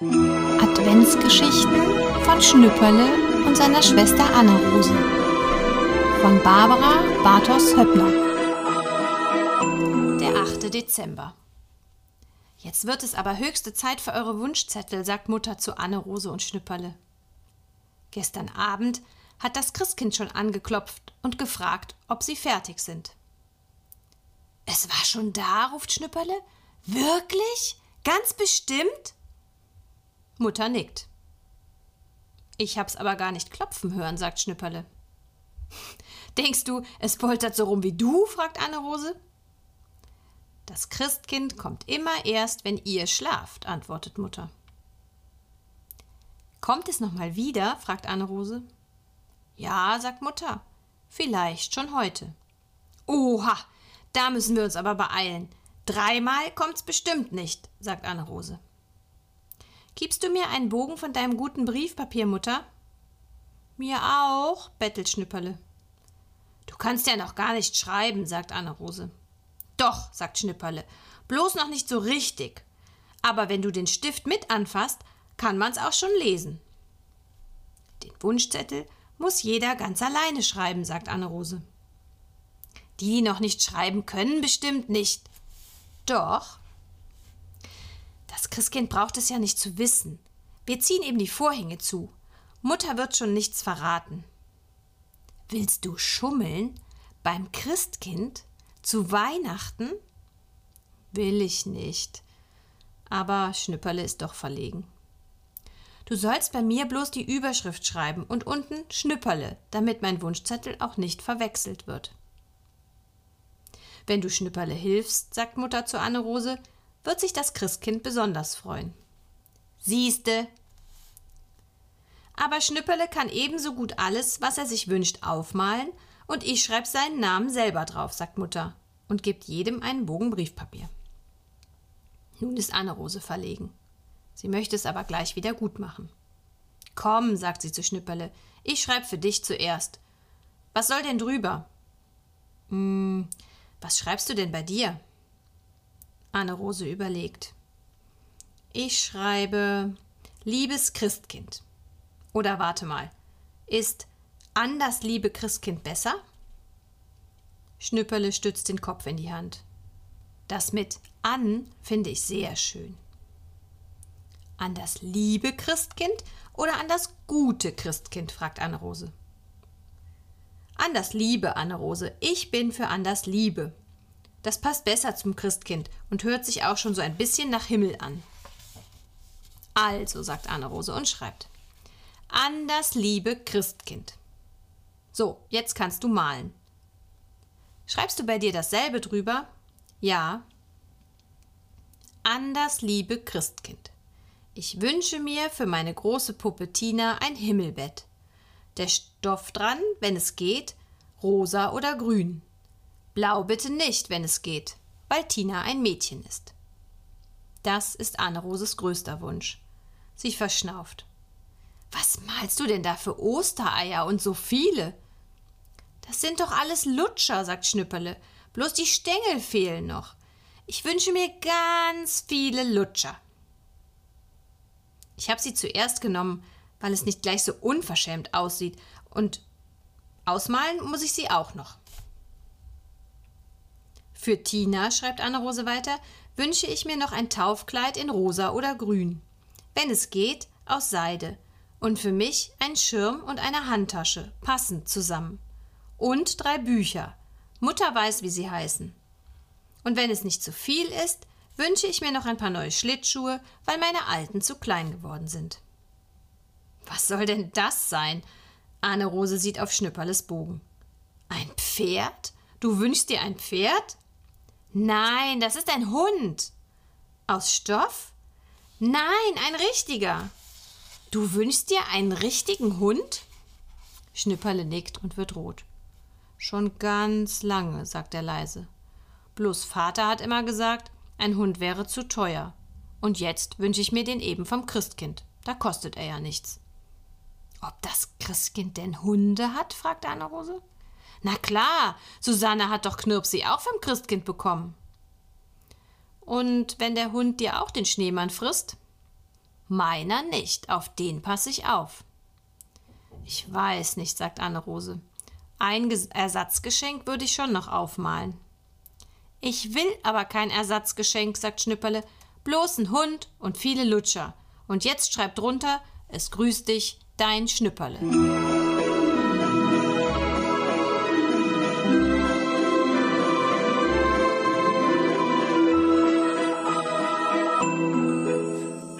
Adventsgeschichten von Schnüpperle und seiner Schwester Anna-Rose von Barbara Bartos Höppner. Der 8. Dezember. Jetzt wird es aber höchste Zeit für eure Wunschzettel, sagt Mutter zu Anne-Rose und Schnüpperle. Gestern Abend hat das Christkind schon angeklopft und gefragt, ob sie fertig sind. Es war schon da, ruft Schnüpperle. Wirklich? Ganz bestimmt? Mutter nickt. Ich hab's aber gar nicht klopfen hören, sagt Schnüpperle. Denkst du, es poltert so rum wie du? fragt Anne-Rose. Das Christkind kommt immer erst, wenn ihr schlaft, antwortet Mutter. Kommt es noch mal wieder? fragt Anne-Rose. Ja, sagt Mutter. Vielleicht schon heute. Oha, da müssen wir uns aber beeilen. Dreimal kommt's bestimmt nicht, sagt Anne-Rose. Gibst du mir einen Bogen von deinem guten Briefpapier, Mutter? Mir auch, bettelt Schnipperle. Du kannst ja noch gar nicht schreiben, sagt Anne-Rose. Doch, sagt Schnipperle, bloß noch nicht so richtig. Aber wenn du den Stift mit anfasst, kann man's auch schon lesen. Den Wunschzettel muss jeder ganz alleine schreiben, sagt Anne-Rose. Die noch nicht schreiben können, bestimmt nicht. Doch, das Christkind braucht es ja nicht zu wissen. Wir ziehen eben die Vorhänge zu. Mutter wird schon nichts verraten. Willst du schummeln beim Christkind zu Weihnachten? Will ich nicht. Aber Schnüpperle ist doch verlegen. Du sollst bei mir bloß die Überschrift schreiben und unten Schnüpperle, damit mein Wunschzettel auch nicht verwechselt wird. Wenn du Schnüpperle hilfst, sagt Mutter zu Anne-Rose, wird sich das Christkind besonders freuen. Siehste. Aber Schnüpperle kann ebenso gut alles, was er sich wünscht, aufmalen und ich schreibe seinen Namen selber drauf, sagt Mutter und gibt jedem einen Bogen Briefpapier. Nun ist Anne-Rose verlegen. Sie möchte es aber gleich wieder gut machen. Komm, sagt sie zu Schnüpperle, ich schreibe für dich zuerst. Was soll denn drüber? Hm, was schreibst du denn bei dir? Anne-Rose überlegt. Ich schreibe Liebes Christkind. Oder warte mal. Ist an das liebe Christkind besser? Schnüpperle stützt den Kopf in die Hand. Das mit an finde ich sehr schön. An das liebe Christkind oder an das gute Christkind? fragt Anne-Rose. An das liebe, Anne-Rose. Ich bin für an das liebe. Das passt besser zum Christkind und hört sich auch schon so ein bisschen nach Himmel an. Also, sagt Anne-Rose und schreibt. An das liebe Christkind. So, jetzt kannst du malen. Schreibst du bei dir dasselbe drüber? Ja. An das liebe Christkind. Ich wünsche mir für meine große Puppe Tina ein Himmelbett. Der Stoff dran, wenn es geht, rosa oder grün. Blau bitte nicht, wenn es geht, weil Tina ein Mädchen ist. Das ist Anne-Roses größter Wunsch. Sie verschnauft. Was malst du denn da für Ostereier und so viele? Das sind doch alles Lutscher, sagt Schnüpperle. Bloß die Stängel fehlen noch. Ich wünsche mir ganz viele Lutscher. Ich habe sie zuerst genommen, weil es nicht gleich so unverschämt aussieht. Und ausmalen muss ich sie auch noch. Für Tina, schreibt Anne-Rose weiter, wünsche ich mir noch ein Taufkleid in rosa oder grün. Wenn es geht, aus Seide. Und für mich ein Schirm und eine Handtasche, passend zusammen. Und drei Bücher. Mutter weiß, wie sie heißen. Und wenn es nicht zu viel ist, wünsche ich mir noch ein paar neue Schlittschuhe, weil meine alten zu klein geworden sind. Was soll denn das sein? Anne-Rose sieht auf Schnüpperles Bogen. Ein Pferd? Du wünschst dir ein Pferd? Nein, das ist ein Hund. Aus Stoff? Nein, ein richtiger. Du wünschst dir einen richtigen Hund? Schnipperle nickt und wird rot. Schon ganz lange, sagt er leise. Bloß Vater hat immer gesagt, ein Hund wäre zu teuer. Und jetzt wünsche ich mir den eben vom Christkind. Da kostet er ja nichts. Ob das Christkind denn Hunde hat? fragt Anna-Rose. Na klar, Susanne hat doch Knirpsi auch vom Christkind bekommen. Und wenn der Hund dir auch den Schneemann frisst? Meiner nicht, auf den passe ich auf. Ich weiß nicht, sagt Anne-Rose. Ein Ges Ersatzgeschenk würde ich schon noch aufmalen. Ich will aber kein Ersatzgeschenk, sagt Schnipperle, bloß ein Hund und viele Lutscher. Und jetzt schreib drunter, es grüßt dich, dein Schnipperle.